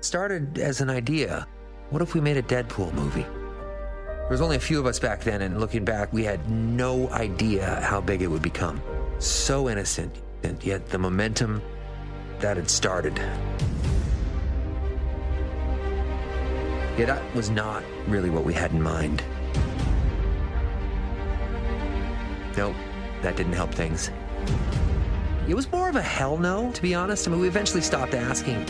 started as an idea. What if we made a Deadpool movie? There was only a few of us back then, and looking back, we had no idea how big it would become. So innocent, and yet the momentum that had started. Yet that was not really what we had in mind. Nope, that didn't help things. It was more of a hell no, to be honest. I mean, we eventually stopped asking.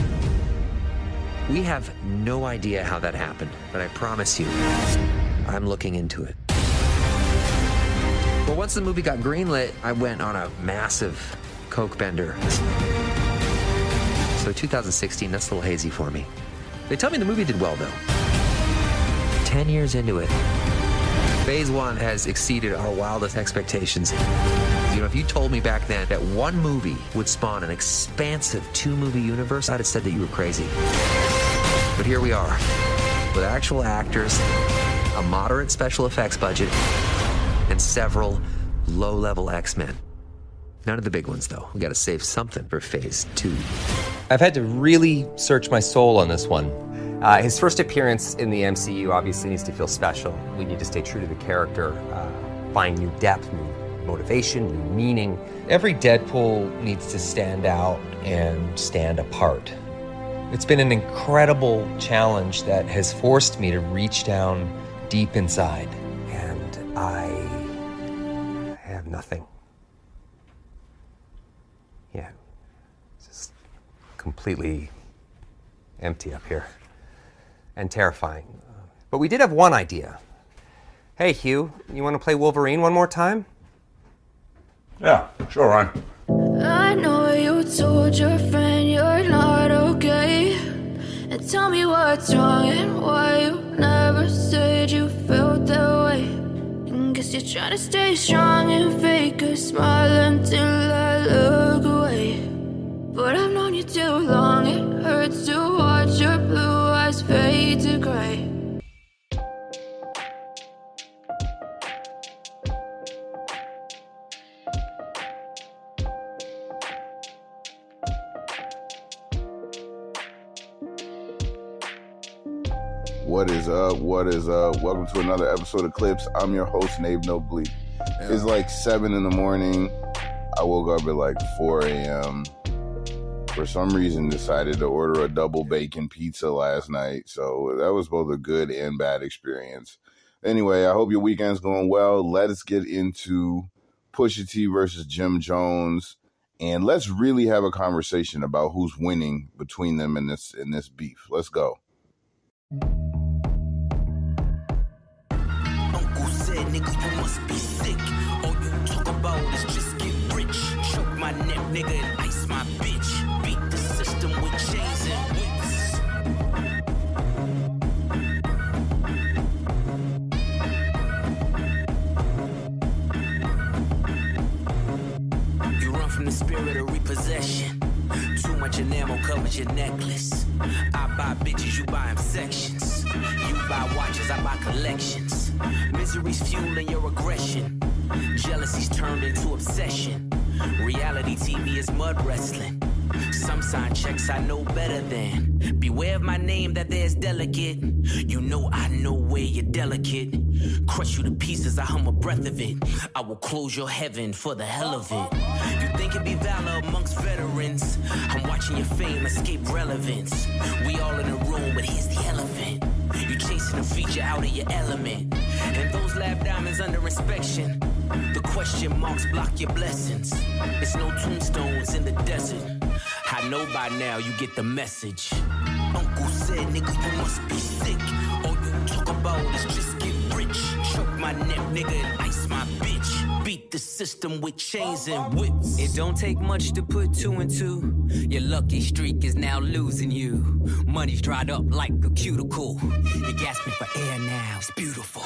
We have no idea how that happened, but I promise you, I'm looking into it. But once the movie got greenlit, I went on a massive coke bender. So 2016, that's a little hazy for me. They tell me the movie did well, though. 10 years into it, Phase one has exceeded our wildest expectations. You know, if you told me back then that one movie would spawn an expansive two movie universe, I'd have said that you were crazy. But here we are, with actual actors, a moderate special effects budget, and several low level X Men. None of the big ones, though. We gotta save something for phase two. I've had to really search my soul on this one. Uh, his first appearance in the MCU obviously needs to feel special. We need to stay true to the character, uh, find new depth, new motivation, new meaning. Every Deadpool needs to stand out and stand apart. It's been an incredible challenge that has forced me to reach down deep inside. And I have nothing. Yeah, just completely empty up here and terrifying. But we did have one idea. Hey, Hugh, you want to play Wolverine one more time? Yeah, sure, Ryan. I know you told your friend tell me what's wrong and why you never said you felt that way. And guess you're trying to stay strong and fake a smile until I look away. But I've known you too long, it hurts to watch your blue eyes fade to gray. What is up? Welcome to another episode of Clips. I'm your host, Nave No Bleep. It's like 7 in the morning. I woke up at like 4 a.m. For some reason, decided to order a double bacon pizza last night. So that was both a good and bad experience. Anyway, I hope your weekend's going well. Let's get into Pusha T versus Jim Jones. And let's really have a conversation about who's winning between them in this in this beef. Let's go. Nigga, you must be sick. All you talk about is just get rich. Choke my neck, nigga, and ice my bitch. Beat the system with chains and whips. You run from the spirit of repossession. Too much enamel covers your necklace. I buy bitches, you buy them sections. You buy watches, I buy collections. Misery's fueling your aggression. Jealousy's turned into obsession. Reality TV is mud wrestling. Some sign checks I know better than. Beware of my name that there's delicate. You know I know where you're delicate. Crush you to pieces, I hum a breath of it. I will close your heaven for the hell of it. You think it'd be valor amongst veterans? I'm watching your fame escape relevance. We all in a room, but here's the elephant. You chasing a feature out of your element. And those lab diamonds under inspection. The question marks block your blessings. It's no tombstones in the desert. I know by now you get the message. Uncle said, nigga, you must be sick. All you talk about is just get rich. Choke my neck, nigga, and ice my bitch. Beat the system with chains and whips. It don't take much to put two and two. Your lucky streak is now losing you. Money's dried up like a cuticle. You're gasping for air now, it's beautiful.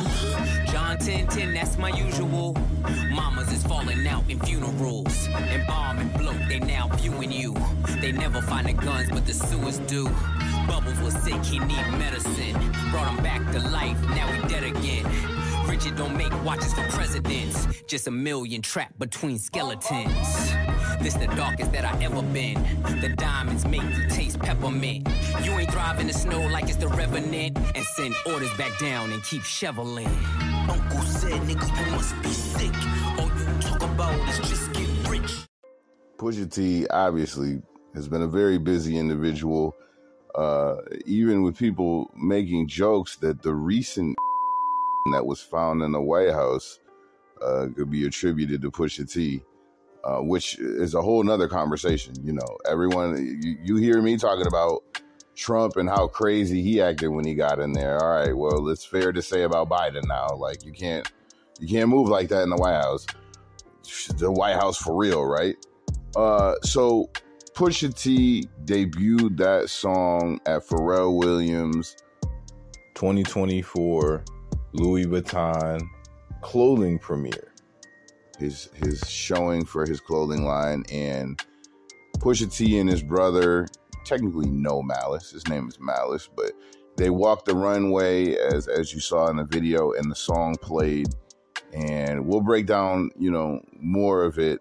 John 10 10, that's my usual. Mamas is falling out in funerals. And bloat, they now viewing you. They never find the guns, but the sewers do. Bubbles was sick, he need medicine. Brought him back to life, now he dead again. Richard don't make watches for presidents. Just a million trapped between skeletons. This the darkest that I ever been. The diamonds make you taste peppermint. You ain't thriving the snow like it's the revenant. And send orders back down and keep shoveling. Uncle said, nigga, you must be sick. All you talk about is just get rich. Pusha T obviously has been a very busy individual, uh, even with people making jokes that the recent that was found in the White House uh, could be attributed to Pusha T. Uh, which is a whole nother conversation. You know, everyone, you, you hear me talking about Trump and how crazy he acted when he got in there. All right, well, it's fair to say about Biden now. Like you can't, you can't move like that in the White House. The White House for real, right? Uh, so Pusha T debuted that song at Pharrell Williams 2024 Louis Vuitton clothing premiere his his showing for his clothing line, and Pusha T and his brother, technically no Malice, his name is Malice, but they walked the runway as as you saw in the video, and the song played, and we'll break down you know more of it.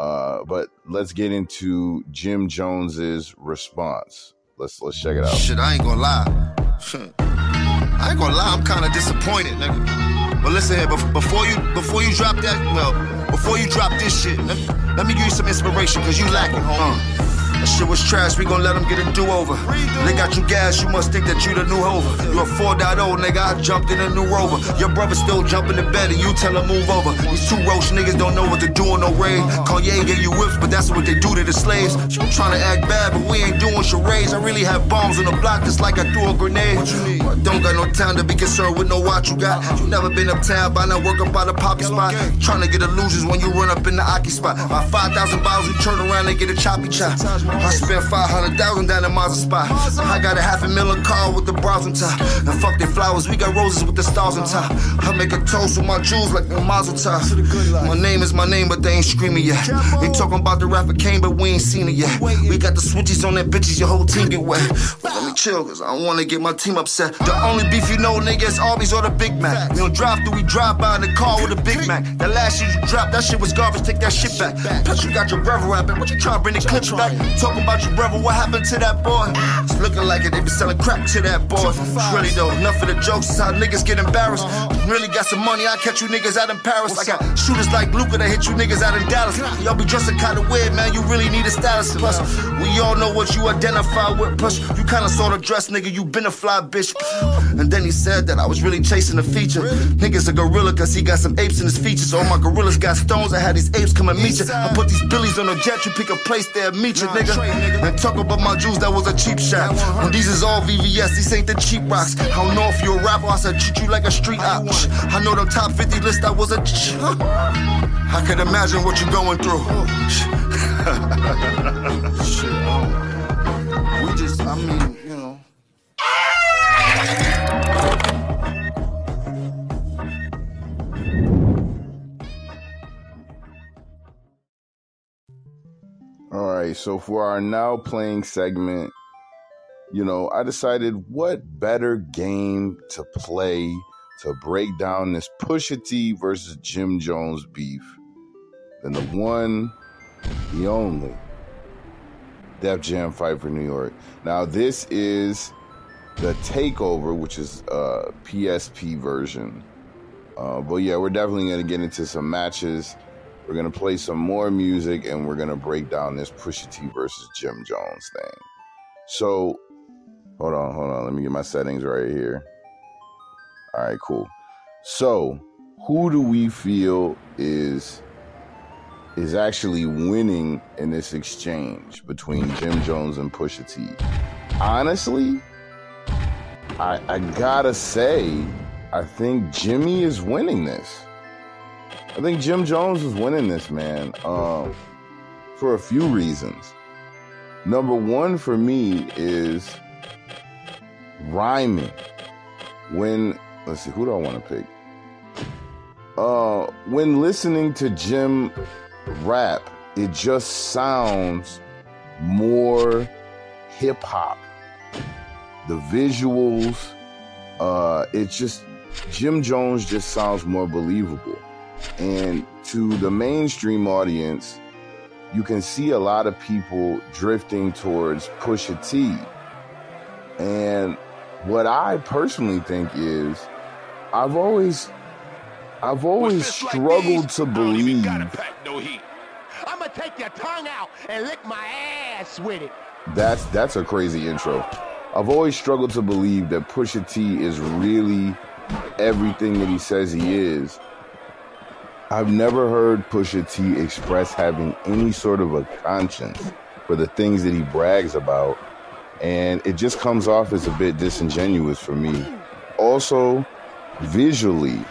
Uh, but let's get into Jim Jones's response. Let's let's check it out. Shit, I ain't gonna lie. I ain't gonna lie, I'm kind of disappointed, nigga. But listen here, before you before you drop that, well, before you drop this shit, let, let me give you some inspiration, cause you lacking, homie. That shit was trash, we gon' let them get a do-over. They got you gas, you must think that you the new Hova. You a 4.0, nigga, I jumped in a new Rover. Your brother still jumping the bed and you tell him move over. These two roach niggas don't know what to do on no raid. Kanye gave you whips, but that's what they do to the slaves. You trying to act bad, but we ain't doing charades. I really have bombs on the block just like I threw a grenade. What you need? I don't got no time to be concerned with no watch you got. You never been uptown by now work up by the poppy spot. Trying to get illusions when you run up in the Aki spot. My 5,000 bottles, you turn around and get a choppy chop. I spent 500,000 down in Mazda spot. I got a half a million car with the bras on top. And fuck their flowers, we got roses with the stars on top. I make a toast with my jewels like a mazel top. My name is my name, but they ain't screaming yet. They talking about the rapper came, but we ain't seen it yet. We got the switches on that bitches, your whole team get wet. But let me chill, cause I don't wanna get my team upset. The only beef you know, nigga, is Arby's or the Big Mac. We don't drive through, we drive by in the car with a Big Mac. That last shit you dropped, that shit was garbage, take that shit back. Plus you got your brother rapping, what you trying to bring the clips back? Talking about your brother, what happened to that boy? It's looking like it, they be selling crap to that boy. Really though, enough of the jokes is how niggas get embarrassed. Really got some money, I catch you niggas out in Paris. I got shooters like Luka that hit you niggas out in Dallas. Y'all be dressing kinda weird, man, you really need a stylist. Plus, we all know what you identify with. Plus, you kinda sort of dress, nigga, you been a fly bitch. And then he said that I was really chasing a feature. Niggas a gorilla cause he got some apes in his features. All my gorillas got stones, I had these apes come and meet you. I put these billies on a jet, you pick a place there, meet you, nigga. And talk about my jewels, that was a cheap shot. When these is all VVS, these ain't the cheap rocks. I don't know if you're a rapper, I said treat you like a street op. I know the top 50 list, I was a. I can imagine what you're going through. Shit, um, we just, I mean, you know. All right, so for our now playing segment, you know, I decided what better game to play to break down this Pusha T versus Jim Jones beef than the one, the only Def Jam fight for New York. Now, this is the Takeover, which is a PSP version. Uh, but yeah, we're definitely going to get into some matches. We're going to play some more music and we're going to break down this Pusha T versus Jim Jones thing. So, hold on, hold on. Let me get my settings right here. All right, cool. So, who do we feel is is actually winning in this exchange between Jim Jones and Pusha T? Honestly, I, I gotta say, I think Jimmy is winning this. I think Jim Jones is winning this, man, um, for a few reasons. Number one for me is rhyming. When let's see, who do I want to pick? Uh, when listening to Jim rap, it just sounds more hip hop. The visuals, uh, it just Jim Jones just sounds more believable. And to the mainstream audience, you can see a lot of people drifting towards Pusha T And what I personally think is, I've always, I've always struggled to believe. no I'ma take your tongue out and lick my ass with it. That's that's a crazy intro. I've always struggled to believe that Pusha T is really everything that he says he is. I've never heard Pusha T express having any sort of a conscience for the things that he brags about, and it just comes off as a bit disingenuous for me. Also, visually,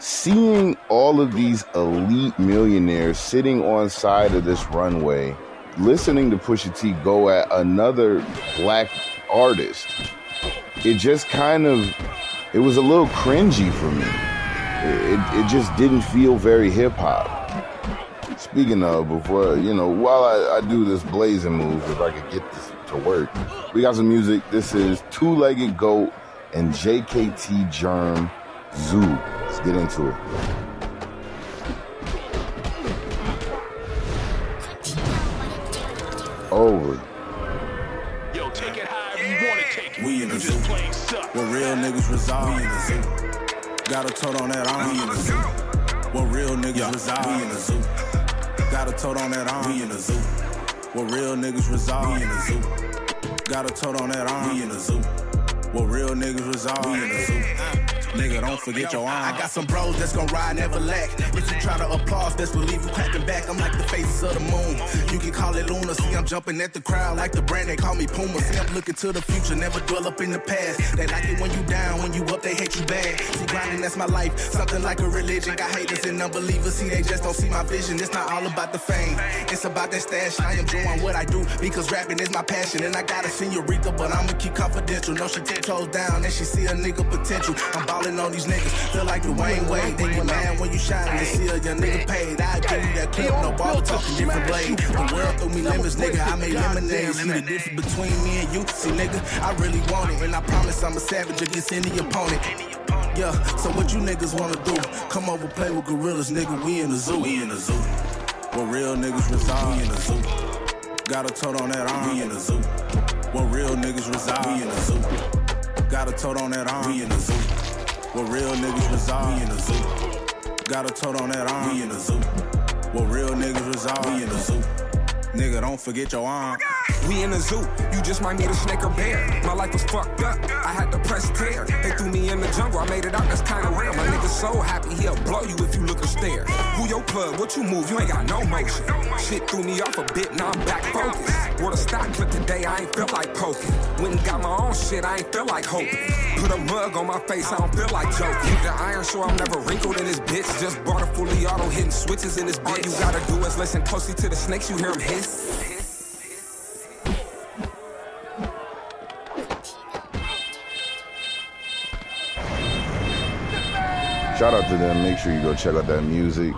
seeing all of these elite millionaires sitting on side of this runway, listening to Pusha T go at another black artist, it just kind of it was a little cringy for me. It, it, it just didn't feel very hip hop. Speaking of, before you know, while I, I do this blazing move, if I could get this to work, we got some music. This is Two Legged Goat and JKT Jerm Zoo. Let's get into it. Over. Yo, take it however you wanna take it. We in the zoo. just plain suck. Where real niggas reside. We in the zoo. Got a tote on that arm. We in the zoo. Where real niggas reside. We in the zoo. Got a tote on that arm. We in the zoo. Where real niggas reside. We in the zoo. Got a tote on that arm. We in the zoo. Where real niggas reside. We in the zoo. Nigga, don't forget your arm. I got some bros that's gon' ride, never lack. If you try to applause, best believe you clapping back. I'm like the faces of the moon. You can call it Luna. See, I'm jumping at the crowd like the brand. They call me Puma. See, I'm looking to the future, never dwell up in the past. They like it when you down, when you up, they hate you bad. See, grinding, that's my life. Something like a religion. Got haters and unbelievers. See, they just don't see my vision. It's not all about the fame. It's about that stash. I am doing what I do because rapping is my passion. And I got a senorita, but I'ma keep confidential. No, she ten toes down and she see a nigga potential. I'm on these niggas. Feel like Dwyane Wade. They get mad when you shine and see a young nigga paid. I give you that clip, no ball talking different blade. The world threw me lemons, nigga. I made lemonade. See the difference between me and you. See, nigga, I really want it. And I promise I'm a savage against any opponent. Yeah, so what you niggas wanna do? Come over, play with gorillas, nigga. We in the zoo. We in the zoo. Where real niggas reside. We in the zoo. Got a tote on that arm. We in the zoo. Where real niggas reside. We in the zoo. Got a tote on that arm. We in the zoo. Where real niggas reside. We in the zoo. Got a tote on that arm. We in the zoo. Where real niggas reside. We in the zoo. Nigga, don't forget your arm. Oh We in the zoo, you just might need a snake or bear. My life was fucked up, I had to press tear. They threw me in the jungle, I made it out, that's kinda rare. My nigga so happy, he'll blow you if you look or stare. Who your plug, what you move, you ain't got no motion. Shit threw me off a bit, now I'm back focused. Wore the stock clip today, I ain't feel like poking. Went and got my own shit, I ain't feel like hoping. Put a mug on my face, I don't feel like joking. Keep the iron sure I'm never wrinkled in this bitch. Just bought a fully auto hitting switches in this bitch. All you gotta do is listen closely to the snakes, you hear them hiss. Shout out to them. Make sure you go check out that music.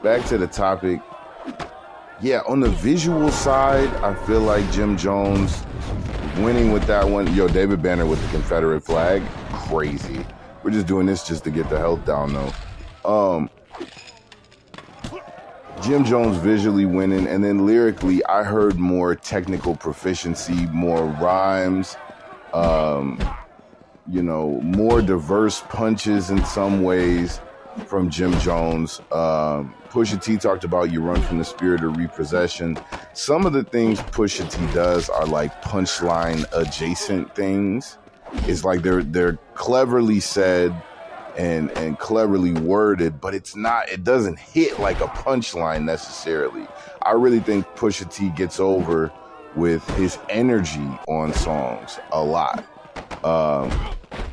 Back to the topic. Yeah, on the visual side, I feel like Jim Jones winning with that one. Yo, David Banner with the Confederate flag. Crazy. We're just doing this just to get the health down though. Um Jim Jones visually winning, and then lyrically, I heard more technical proficiency, more rhymes, um, you know, more diverse punches in some ways from Jim Jones. Um, Pusha T talked about you run from the spirit of repossession. Some of the things Pusha T does are like punchline adjacent things. It's like they're they're cleverly said and and cleverly worded, but it's not. It doesn't hit like a punchline necessarily. I really think Pusha T gets over with his energy on songs a lot. Um,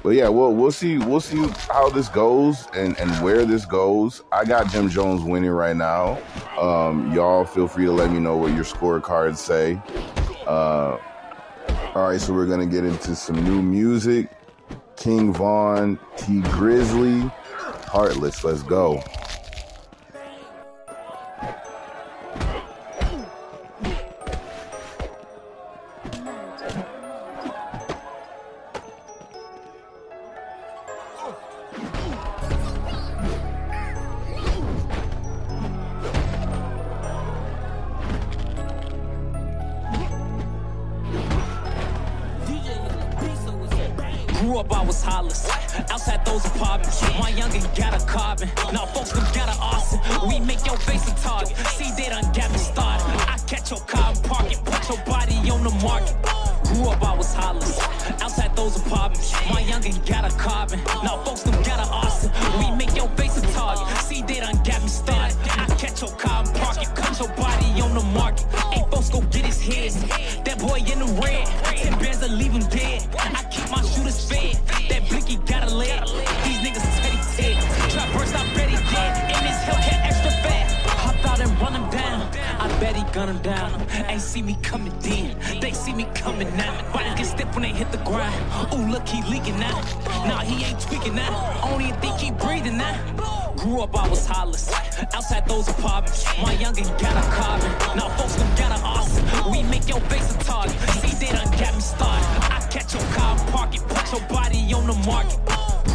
but yeah, we'll we'll see we'll see how this goes and and where this goes. I got Jim Jones winning right now. Um, y'all feel free to let me know what your scorecards say. Uh, all right, so we're gonna get into some new music. King Von, Tee Grizzly, Heartless. Let's go. Grew up, I was hollis. Outside those apartments, my youngin' got a carbon. Now folks them got a arson. We make your face a target. See, they done got me started. I catch your car and park it, put your body on the market. Grew up, I was hollis. Outside those apartments, my youngin' got a carbon. Now folks them got a arson. We make your face a target. See, they done got me started. I catch your car and park it, cut your body on the market. Hey, folks, go get his head. That boy in the red, ten bands to leave him dead. I keep gun him down. Ain't see me coming in. They see me coming out. Body get stiff when they hit the ground. Ooh, look, he leaking out. Nah, he ain't tweaking out. Only think he breathing out. Grew up, I was hollis. Outside those apartments, my youngin' got a carbon. Now folks them got a arson. We make your face a target. See, they done got me started. I catch your car park it, put your body on the market.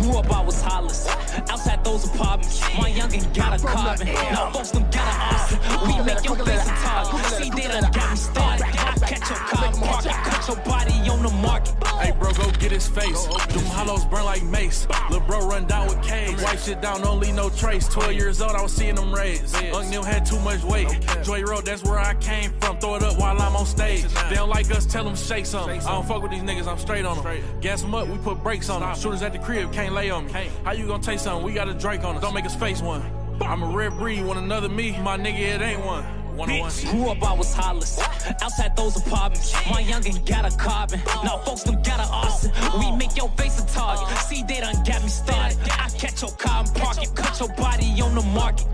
Grew up, I was hollis. Outside those apartments, my youngin' got a carbon. Now folks them got a arson. We make your face a target. See, they done got me started. I catch your car park it, put your body on the market. Hey, bro, go get his face. Them hollows burn like mace. Lil' bro run down with cage. Wipe shit down, don't leave no trace. 12 years old, I was seeing them raise. Unk Nim had too much weight. Joy Road, that's where I came from. Throw it up while I'm on stage. They don't like us, tell them shake some. I don't fuck with these niggas, I'm straight on them. Gas them up, we put brakes on them. Shooters at the crib can't lay on me. How you gonna taste something? We got a Drake on us. Don't make us face one. I'm a rare breed, want another me. My nigga, it ain't one. Bitch, oh grew up, I was hollis. Outside those apartments, my youngin' got a carbon. Now folks them got a arson. We make your face a target. See, they done got me started. I catch your car and park it, cut your body on the market.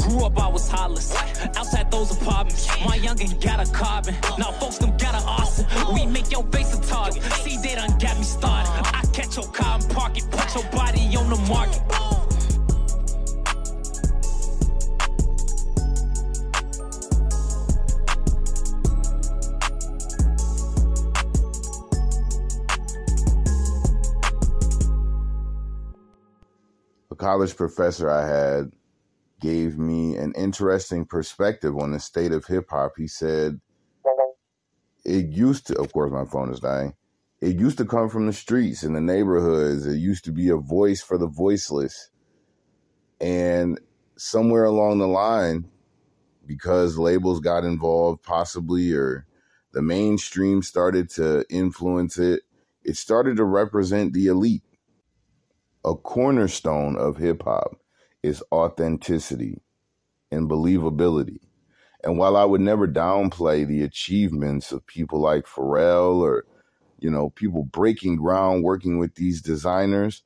Grew up, I was hollis. Outside those apartments, my youngin' got a carbon. Now folks them got a arson. We make your face a target. See, they done got me started. I catch your car and park it, put your body on the market. College professor I had gave me an interesting perspective on the state of hip hop. He said it used to, of course, my phone is dying. It used to come from the streets and the neighborhoods. It used to be a voice for the voiceless. And somewhere along the line, because labels got involved, possibly, or the mainstream started to influence it, it started to represent the elite a cornerstone of hip hop is authenticity and believability. And while I would never downplay the achievements of people like Pharrell or, you know, people breaking ground working with these designers,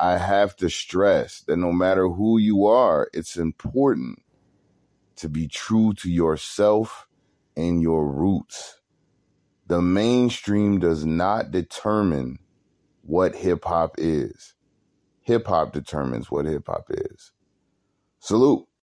I have to stress that no matter who you are, it's important to be true to yourself and your roots. The mainstream does not determine what hip hop is hip hop determines what hip hop is. Salute.